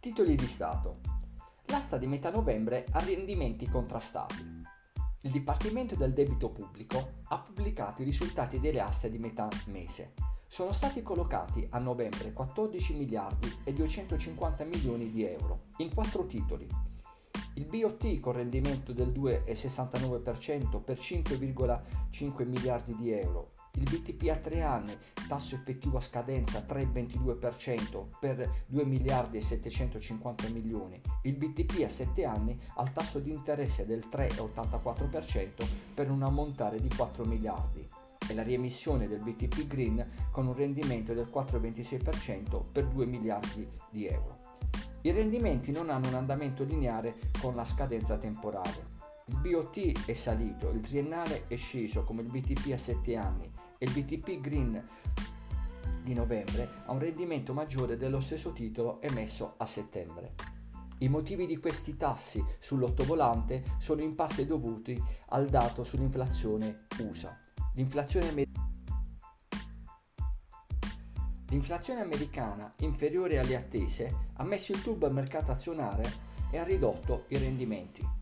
Titoli di Stato. L'asta di metà novembre ha rendimenti contrastati. Il Dipartimento del Debito Pubblico ha pubblicato i risultati delle aste di metà mese. Sono stati collocati a novembre 14 miliardi e 250 milioni di euro in quattro titoli il BOT con rendimento del 2,69% per 5,5 miliardi di euro, il BTP a 3 anni, tasso effettivo a scadenza 3,22% per 2 miliardi e 750 milioni, il BTP a 7 anni al tasso di interesse del 3,84% per un ammontare di 4 miliardi e la riemissione del BTP Green con un rendimento del 4,26% per 2 miliardi di euro. I rendimenti non hanno un andamento lineare con la scadenza temporale. Il BOT è salito, il triennale è sceso come il BTP a 7 anni e il BTP Green di novembre ha un rendimento maggiore dello stesso titolo emesso a settembre. I motivi di questi tassi sull'ottovolante sono in parte dovuti al dato sull'inflazione USA. L'inflazione americana L'inflazione americana, inferiore alle attese, ha messo il tubo al mercato azionario e ha ridotto i rendimenti.